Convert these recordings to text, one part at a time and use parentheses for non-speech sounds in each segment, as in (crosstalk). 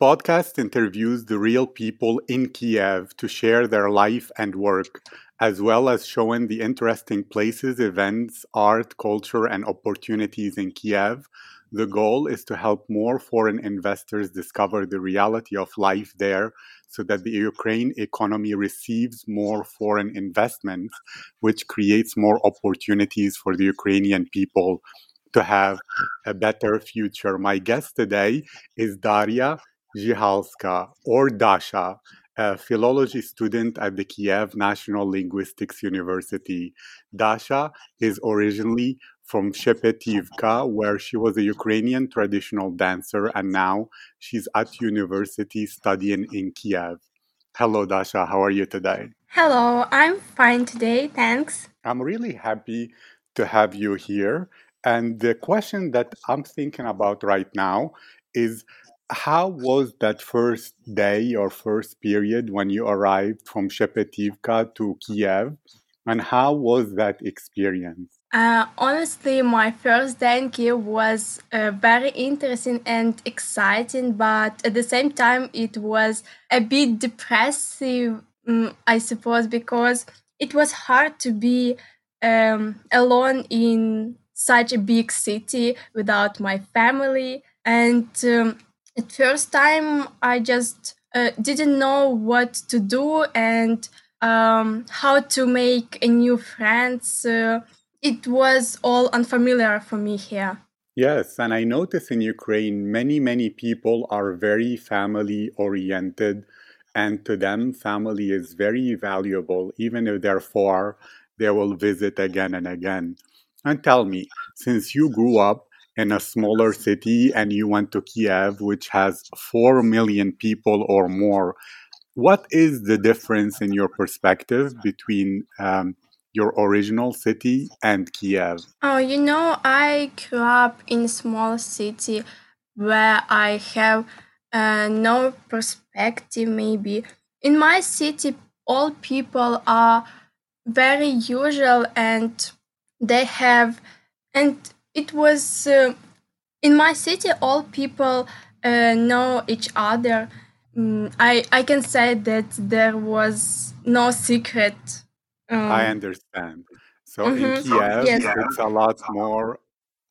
podcast interviews the real people in Kiev to share their life and work, as well as showing the interesting places, events, art, culture, and opportunities in Kiev. The goal is to help more foreign investors discover the reality of life there so that the Ukraine economy receives more foreign investment, which creates more opportunities for the Ukrainian people to have a better future. My guest today is Daria Zhihalska, or Dasha, a philology student at the Kiev National Linguistics University. Dasha is originally from Shepetivka, where she was a Ukrainian traditional dancer, and now she's at university studying in Kiev. Hello, Dasha. How are you today? Hello, I'm fine today. Thanks. I'm really happy to have you here. And the question that I'm thinking about right now is how was that first day or first period when you arrived from Shepetivka to Kiev? And how was that experience? Uh, honestly, my first day in Kiev was uh, very interesting and exciting, but at the same time, it was a bit depressive, um, I suppose, because it was hard to be um, alone in such a big city without my family. And um, at first time, I just uh, didn't know what to do and um, how to make a new friends. Uh, it was all unfamiliar for me here. Yes, and I notice in Ukraine, many, many people are very family oriented, and to them, family is very valuable. Even if they're far, they will visit again and again. And tell me, since you grew up in a smaller city and you went to Kiev, which has 4 million people or more, what is the difference in your perspective between um, your original city and Kiev? Oh, you know, I grew up in a small city where I have uh, no perspective, maybe. In my city, all people are very usual and they have, and it was uh, in my city, all people uh, know each other. Mm, I, I can say that there was no secret I um, understand. So in mhm, Kiev, Yes. it's a lot more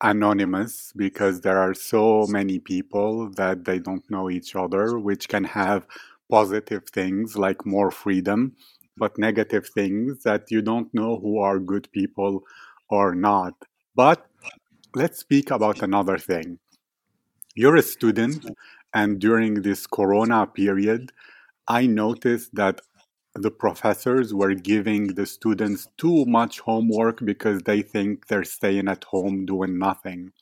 anonymous because there are so many people that they don't know each other, which can have positive things like more freedom, but negative things that you don't know who are good people or not. But let's speak about another thing. You're a student, and during this corona period, I noticed that the professors were giving the students too much homework because they think they're staying at home doing nothing.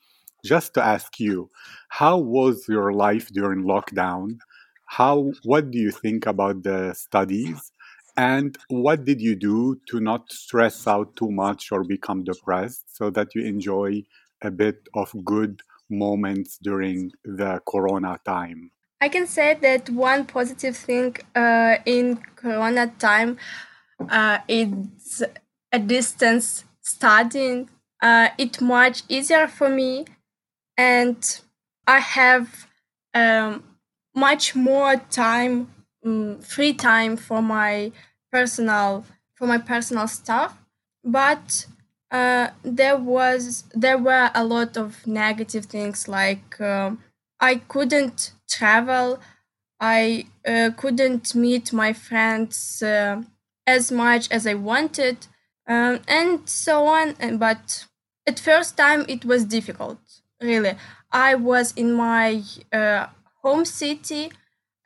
Just to ask you, how was your life during lockdown? How what do you think about the studies? And what did you do to not stress out too much or become depressed so that you enjoy a bit of good moments during the corona time? I can say that one positive thing uh, in Corona time uh, is a distance studying. Uh, it's much easier for me, and I have um, much more time, um, free time for my personal for my personal stuff. But uh, there was there were a lot of negative things like um, I couldn't travel. I uh, couldn't meet my friends uh, as much as I wanted, um, and so on. And- But at first time, it was difficult. Really, I was in my uh, home city.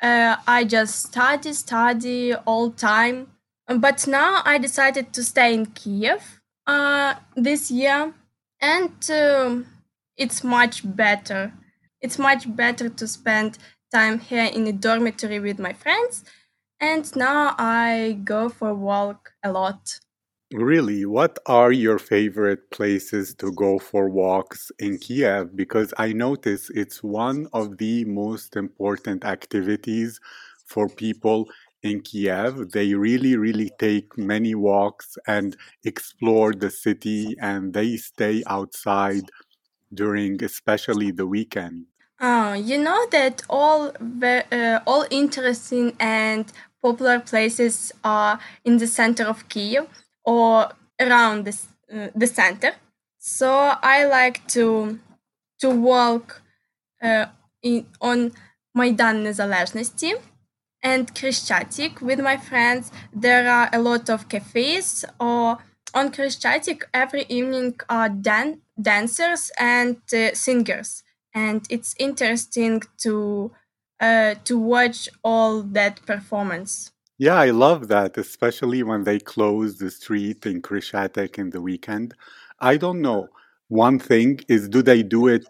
Uh, I just study, study all time. But now I decided to stay in Kiev uh, this year, and um, it's much better it's much better to spend time here in the dormitory with my friends. And now I go for a walk a lot. Really, what are your favorite places to go for walks in Kiev? Because I notice it's one of the most important activities for people in Kiev. They really, really take many walks and explore the city, and they stay outside during especially the weekend. Uh, you know that all ve- uh, all interesting and popular places are in the center of Kiev or around this, uh, the center. So I like to to walk uh, in, on Майдан Незалежності and Khreshchatyk with my friends. There are a lot of cafes or on Khreshchatyk every evening are dan- dancers and uh, singers and it's interesting to uh, to watch all that performance. Yeah, I love that, especially when they close the street in Khreshchatyk in the weekend. I don't know. One thing is, do they do it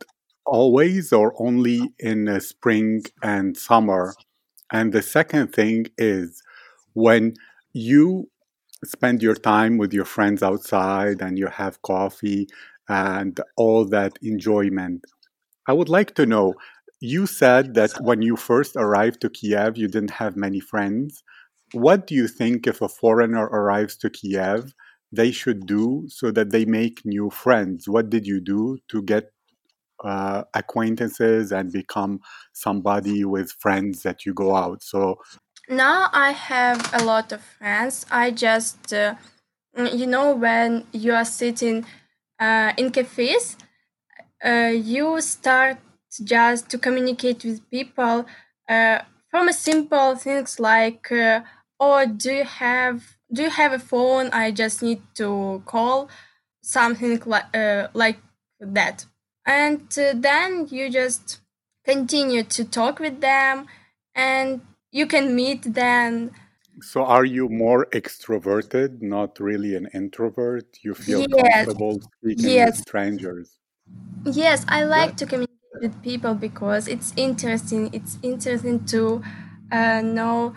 always or only in uh, spring and summer? And the second thing is, when you spend your time with your friends outside and you have coffee and all that enjoyment, I would like to know. You said that when you first arrived to Kiev, you didn't have many friends. What do you think if a foreigner arrives to Kiev, they should do so that they make new friends? What did you do to get uh, acquaintances and become somebody with friends that you go out? So, Now I have a lot of friends. I just uh, mm, you know when you are sitting uh, in cafes uh, you start just to communicate with people uh, from a simple things like uh, oh do you have do you have a phone i just need to call something like uh, like that and uh, then you just continue to talk with them and you can meet them so are you more extroverted, not really an introvert? You feel yes comfortable speaking with strangers? Yes, I Yeah. like to communicate with people because it's interesting. It's interesting to uh, know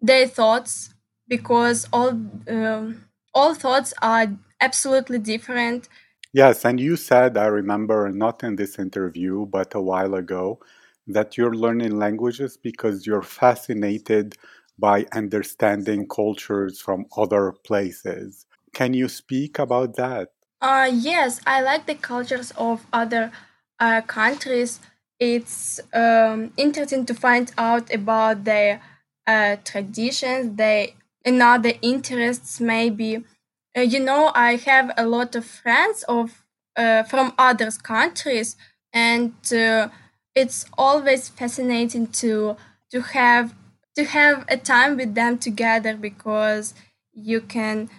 their thoughts because all um, all thoughts are absolutely different. Yes, and you said, I remember not in this interview, but a while ago, that you're learning languages because you're fascinated by understanding cultures from other places. Can you speak about that? Uh, yes, I like the cultures of other uh, countries. It's um, interesting to find out about their uh, traditions, their another interests. Maybe uh, you know I have a lot of friends of uh, from other countries, and uh, it's always fascinating to to have to have a time with them together because you can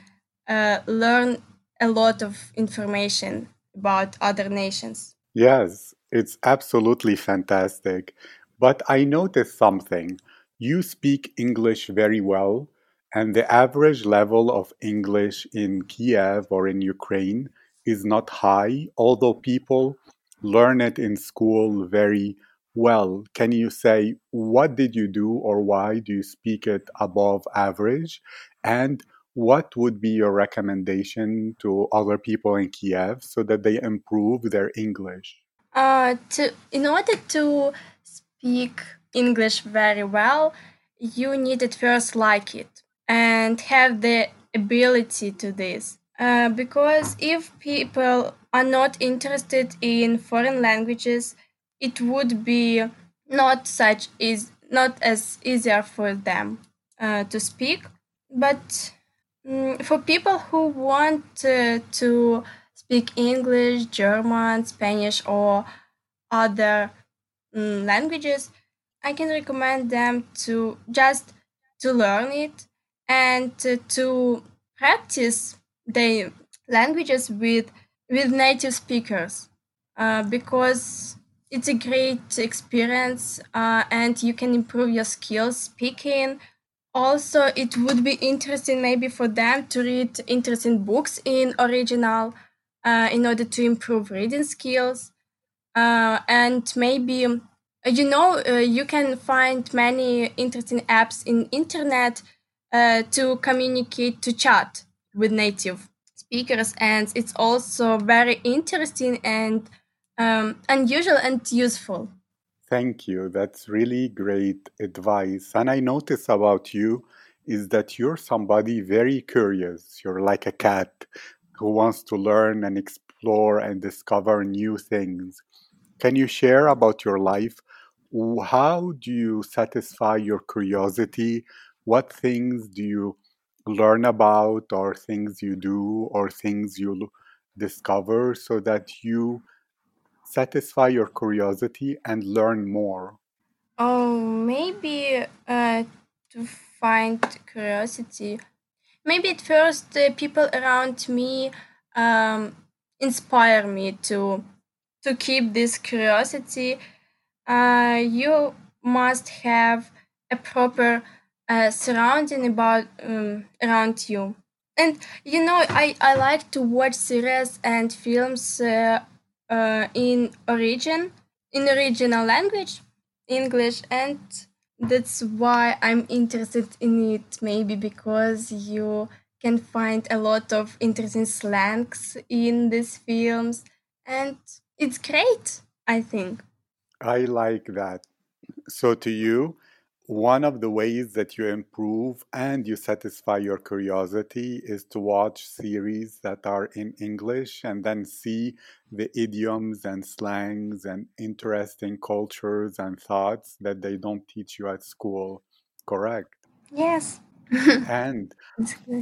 uh, learn a lot of information about other nations. Yes, it's absolutely fantastic. But I noticed something. You speak English very well, and the average level of English in Kiev or in Ukraine is not high, although people learn it in school very well. Can you say what did you do or why do you speak it above average? And what would be your recommendation to other people in Kiev so that they improve their English? Uh, to in order to speak English very well, you need at first like it and have the ability to this. Uh, because if people are not interested in foreign languages, it would be not such is not as easier for them uh, to speak. But mm, for people who want uh, to speak English, German, Spanish, or other mm, languages, I can recommend them to just to learn it and to, practice the languages with with native speakers uh, because it's a great experience uh, and you can improve your skills speaking. Also it would be interesting maybe for them to read interesting books in original uh, in order to improve reading skills. Uh, and maybe um, you know uh, you can find many interesting apps in internet uh, to communicate to chat with native speakers and it's also very interesting and um, unusual and useful Thank you. That's really great advice. And I notice about you is that you're somebody very curious. You're like a cat who wants to learn and explore and discover new things. Can you share about your life? How do you satisfy your curiosity? What things do you learn about, or things you do, or things you discover so that you satisfy your curiosity and learn more? Oh, maybe uh, to find curiosity. Maybe at first the people around me um, inspire me to to keep this curiosity. Uh, you must have a proper uh, surrounding about um, around you. And you know, I, I like to watch series and films uh, uh, in origin in original language, English, and that's why I'm interested in it. Maybe because you can find a lot of interesting slangs in these films, and it's great. I think. I like that. So, to you, one of the ways that you improve and you satisfy your curiosity is to watch series that are in English and then see the idioms and slangs and interesting cultures and thoughts that they don't teach you at school. Correct. Yes. (laughs) And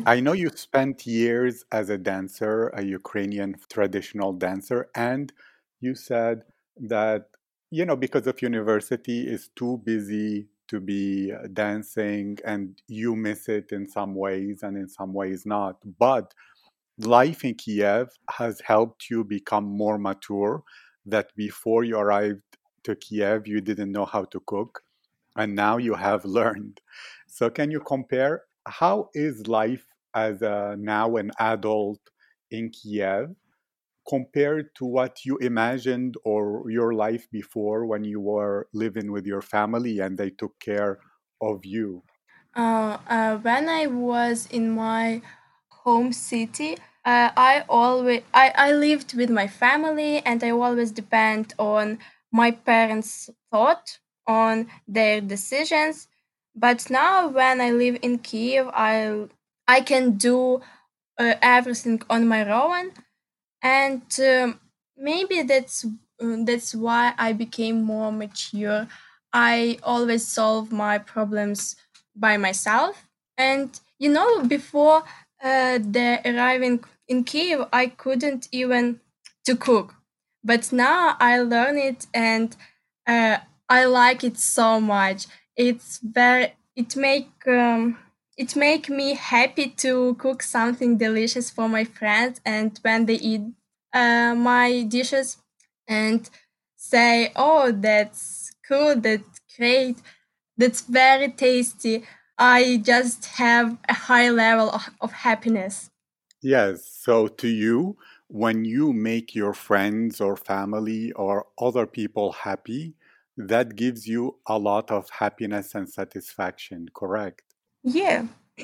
I know you spent years as a dancer, a Ukrainian traditional dancer, and you said that, you know, because of university is too busy to be uh, dancing and you miss it in some ways and in some ways not. But life in Kiev has helped you become more mature, that before you arrived to Kiev, you didn't know how to cook, and now you have (laughs) learned. So, can you compare how is life as a now an adult in Kiev compared to what you imagined or your life before when you were living with your family and they took care of you? Uh, uh, when I was in my home city, uh, I always I, I lived with my family and I always depend on my parents' thought on their decisions. But now when I live in Kiev, I I can do uh, everything on my own and um, maybe that's uh, that's why I became more mature. I always solve my problems by myself, and you know, before uh, the arriving in Kiev, I couldn't even to cook, but now I learn it, and uh, I like it so much. It's very it make um, it make me happy to cook something delicious for my friends, and when they eat uh, my dishes and say, "Oh, that's cool. That's great. That's very tasty." I just have a high level of, of happiness. Yes. So, to you, when you make your friends or family or other people happy, that gives you a lot of happiness and satisfaction, correct? Yeah, (clears throat)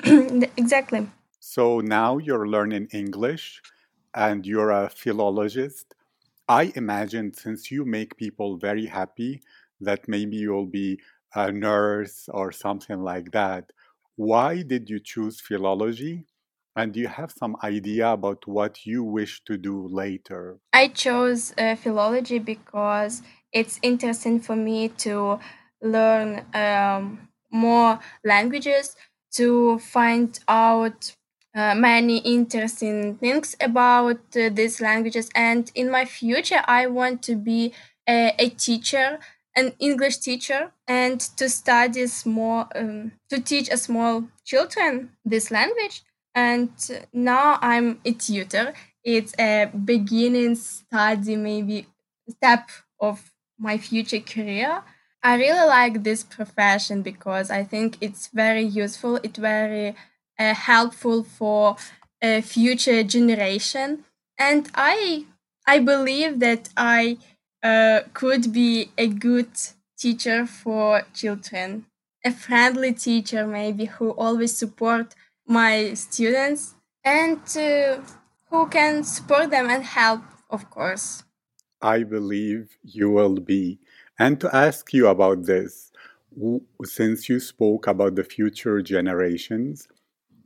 exactly. So now you're learning English and you're a philologist. I imagine since you make people very happy, that maybe you'll be a nurse or something like that. Why did you choose philology? And do you have some idea about what you wish to do later? I chose uh, philology because it's interesting for me to learn um, more languages, to find out uh, many interesting things about uh, these languages. And in my future, I want to be a, a teacher, an English teacher, and to study small, um, to teach a small children this language. And now I'm a tutor it's a beginning study, maybe step of my future career. I really like this profession because I think it's very useful. It's very uh, helpful for a future generation, and I I believe that I uh, could be a good teacher for children, a friendly teacher maybe who always support my students and uh, who can support them and help, of course. I believe you will be. And to ask you about this, since you spoke about the future generations,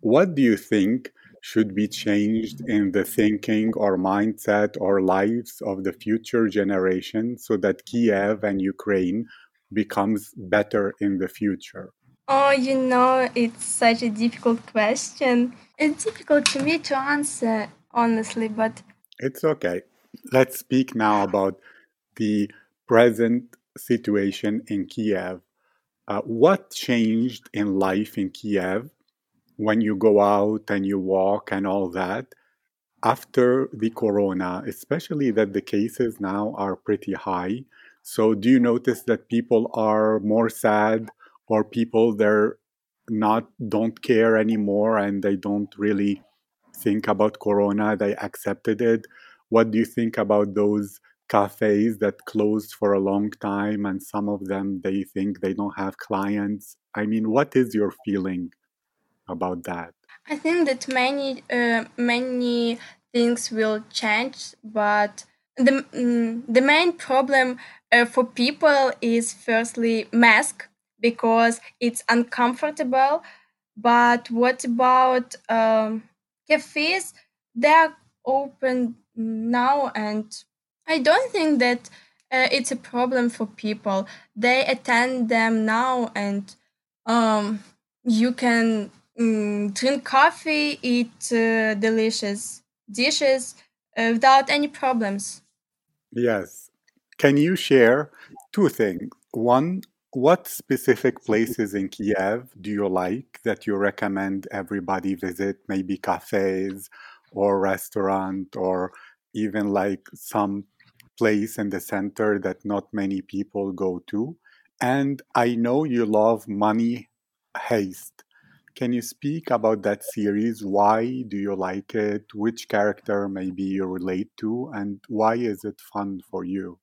What do you think should be changed in the thinking or mindset or lives of the future generation so that Kiev and Ukraine becomes better in the future? Oh, you know, it's such a difficult question. It's difficult to me to answer, honestly, but It's okay. Let's speak now about the present situation in Kiev. Uh, what changed in life in Kiev when you go out and you walk and all that after the corona, especially that the cases now are pretty high? So, do you notice that people are more sad or people they're not don't care anymore and they don't really think about corona they accepted it what do you think about those cafes that closed for a long time and some of them they think they don't have clients i mean what is your feeling about that I think that many uh, many things will change, but the mm, the main problem uh, for people is firstly mask because it's uncomfortable. But what about um, cafes? They're open now, and I don't think that uh, it's a problem for people. They attend them now, and um, you can mm, drink coffee, eat uh, delicious dishes uh, without any problems. yes can you share two things one what specific places in kiev do you like that you recommend everybody visit maybe cafes or restaurant or even like some place in the center that not many people go to. And I know you love Money Heist. Can you speak about that series? Why do you like it? Which character maybe you relate to? And why is it fun for you?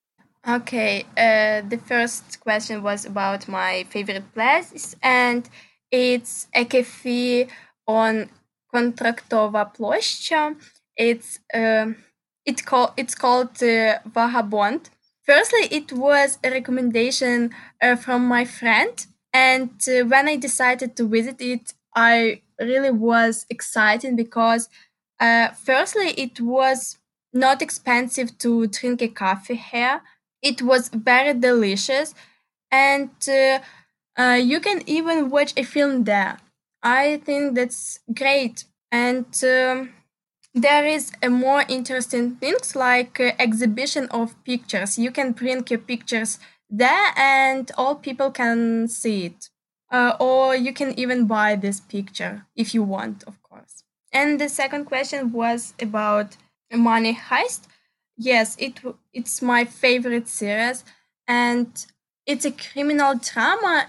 Okay, uh, the first question was about my favorite place, and it's a cafe on Kontraktova Ploshcha. It's um it call, it's called uh, Vagabond. Firstly, it was a recommendation uh, from my friend, and uh, when I decided to visit it, I really was excited because, uh, firstly, it was not expensive to drink a coffee here. It was very delicious, and uh, uh, you can even watch a film there. I think that's great, and um, there is a more interesting things like uh, exhibition of pictures. You can print your pictures there, and all people can see it. Uh, or you can even buy this picture if you want, of course. And the second question was about Money Heist. Yes, it it's my favorite series, and it's a criminal drama,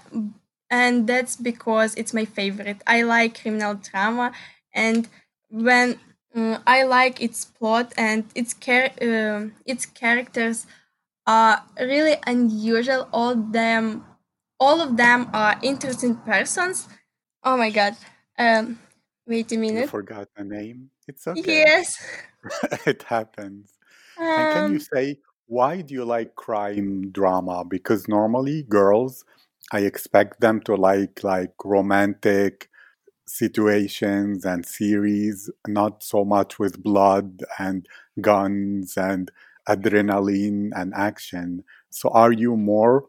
and that's because it's my favorite. I like criminal drama, and when mm, I like its plot and its char- um its characters are really unusual. All them, all of them are interesting persons. Oh my god! Um, wait a You minute. forgot the name? It's okay. Yes. (laughs) it happens. And can you Um, say why do you like crime drama? Because normally girls, I expect them to like like romantic situations and series, not so much with blood and guns and adrenaline and action. So, are you more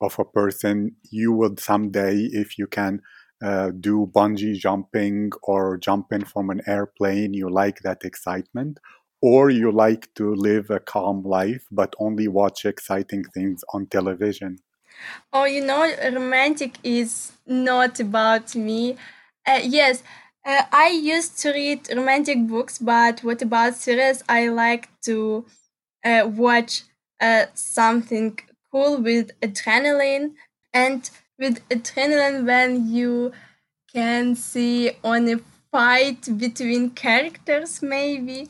of a person you would someday, if you can uh, do bungee jumping or jumping from an airplane, you like that excitement? Or you like to live a calm life but only watch exciting things on television? oh, you know, romantic is not about me. Uh, yes, uh, I used to read romantic books, but what about series? I like to uh, watch uh, something cool with adrenaline. And with adrenaline when you can see on a fight between characters maybe.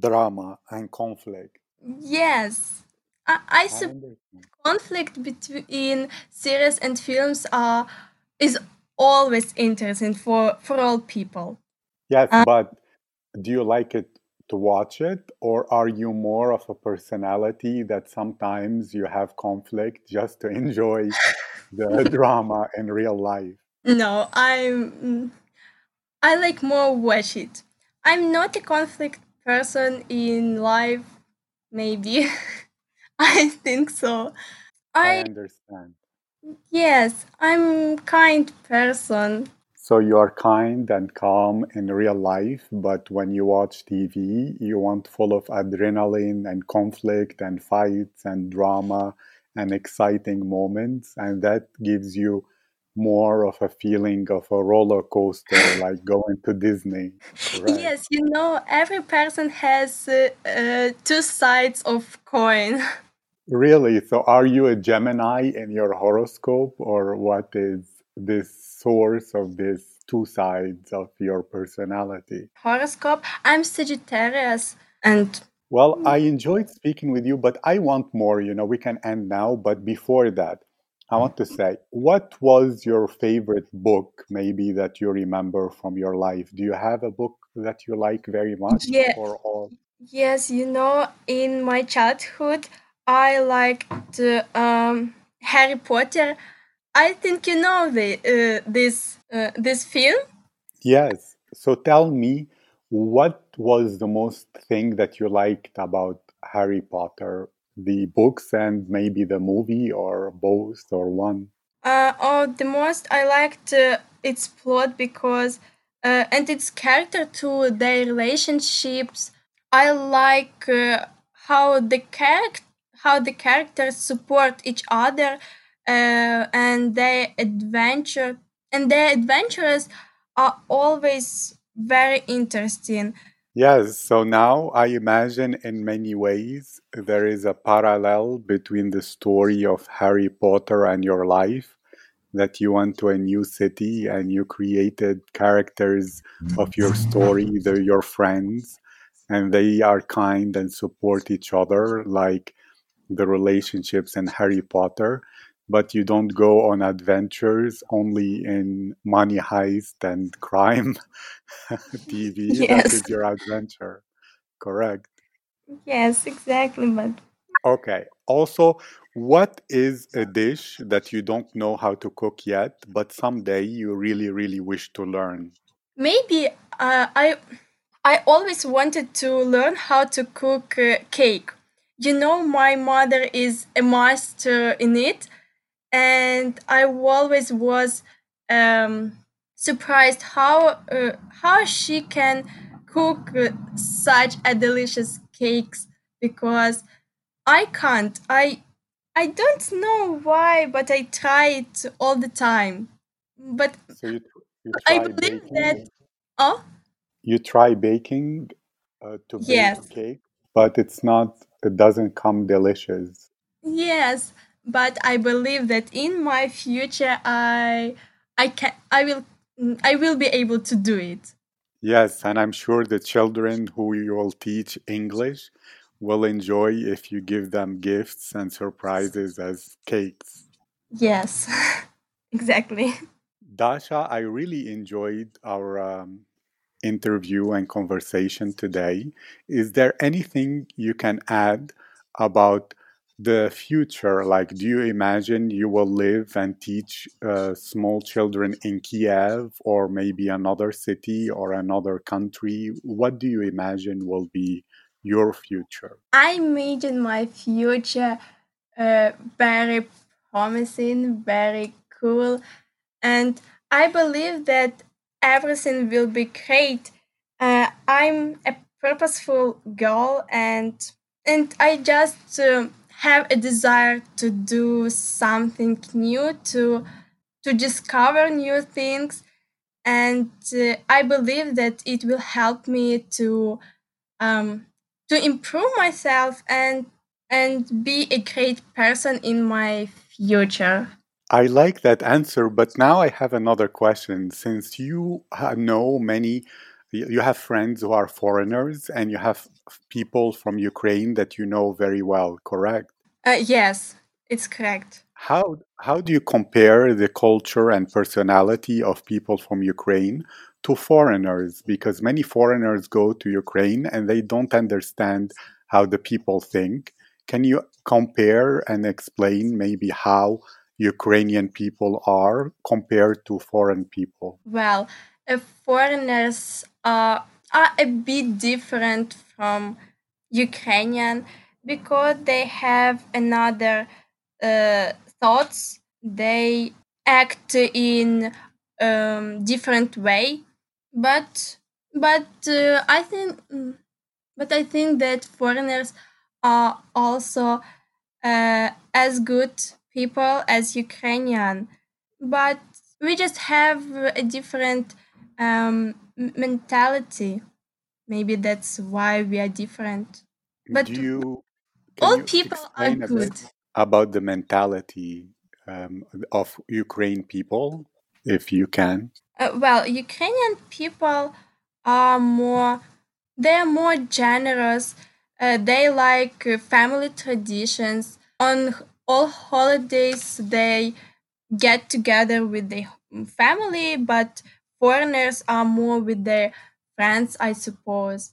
Drama and conflict. yes. I, I conflict between series and films are is always interesting for for all people Yes, uh, but do you like it to watch it, or are you more of a personality that sometimes you have conflict just to enjoy the (laughs) drama in real life? no i'm I like more watch it. I'm not a conflict person in life, maybe. (laughs) I think so. I I understand. Yes, I'm kind person. So you are kind and calm in real life, but when you watch TV, you want full of adrenaline and conflict and fights and drama and exciting moments, and that gives you more of a feeling of a roller coaster, (laughs) like going to Disney, correct? Yes, you know, every person has uh, uh, two sides of coin. (laughs) Really? So are you a Gemini in your horoscope, or what is this source of these two sides of your personality? Horoscope. I'm Sagittarius, and Well, I enjoyed speaking with you, but I want more. You know, we can end now, but before that, I want to say, what was your favorite book, maybe that you remember from your life? Do you have a book that you like very much, yeah, yes, you know, in my childhood, I liked um, Harry Potter. I think you know the uh, this uh, this film. Yes. So tell me, what was the most thing that you liked about Harry Potter, the books and maybe the movie, or both, or one? Uh, oh, the most I liked uh, its plot because uh, and its character too, their relationships. I like uh, how the character how the characters support each other uh, and their adventure and their adventures are always very interesting. Yes, so now I imagine in many ways there is a parallel between the story of Harry Potter and your life, that you went to a new city and you created characters of your story, they're your friends, and they are kind and support each other, like the relationships in Harry Potter. But you don't go on adventures only in money heist and (laughs) crime (laughs) TV. (laughs) That Yes, is your adventure. Correct. yes, exactly. But Okay. Also, what is a dish that you don't know how to cook yet, but someday you really, really wish to learn? maybe uh, I I always wanted to learn how to cook uh, cake. You know, my mother is a master in it, and I always was um, surprised how uh, how she can cook uh, such a delicious cakes because I can't. I I don't know why, but I try it all the time. But So you you I believe baking, that. Oh you try baking uh, to bake yes, cake, but it's not, it doesn't come delicious. yes. But I believe that in my future, I I can I will I will be able to do it. Yes, and I'm sure the children who you will teach English will enjoy if you give them gifts and surprises as cakes. Yes, (laughs) exactly. Dasha, I really enjoyed our um, interview and conversation today. Is there anything you can add about the future? Like, do you imagine you will live and teach uh, small children in Kiev or maybe another city or another country? What do you imagine will be your future? I imagine my future uh, very promising, very cool, and I believe that everything will be great. Uh, I'm a purposeful girl, and and I just um have a desire to do something new, to to discover new things, and uh, I believe that it will help me to um, to improve myself and and be a great person in my future. I like that answer, but now I have another question. Since you know many, you you have friends who are foreigners and you have people from Ukraine that you know very well, correct? Uh, yes, it's correct. How how do you compare the culture and personality of people from Ukraine to foreigners? Because many foreigners go to Ukraine and they don't understand how the people think. Can you compare and explain maybe how Ukrainian people are compared to foreign people? Well, foreigners are are a bit different from Ukrainian because they have another uh, thoughts. They act in um, different way, but but uh, I think but I think that foreigners are also uh, as good people as Ukrainian, but we just have a different um, mentality. Maybe that's why we are different. But you all people are good. about the mentality um, of Ukraine people, if you can? Uh, well, Ukrainian people are more they are more generous. Uh, they like family traditions. On all holidays, they get together with their family, but foreigners are more with their friends, I suppose.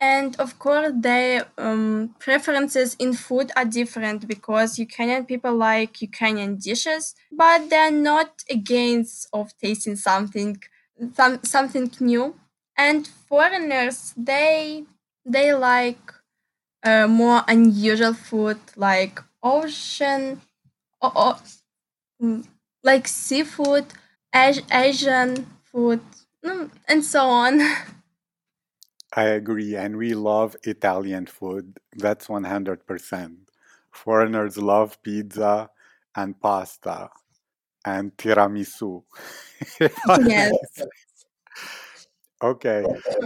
And of course, their um, preferences in food are different because Ukrainian people like Ukrainian dishes, but they're not against of tasting something, some, something new. And foreigners, they they like uh, more unusual food like ocean, or, or like seafood, As- Asian food, mm, and so on. (laughs) I agree, and we love Italian food. That's 100%. Foreigners love pizza and pasta and tiramisu. if I may yes. Okay.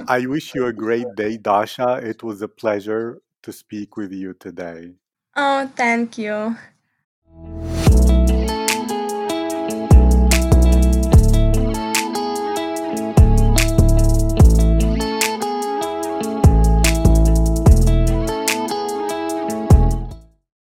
I wish you a great day, Dasha. It was a pleasure to speak with you today. Oh, thank you.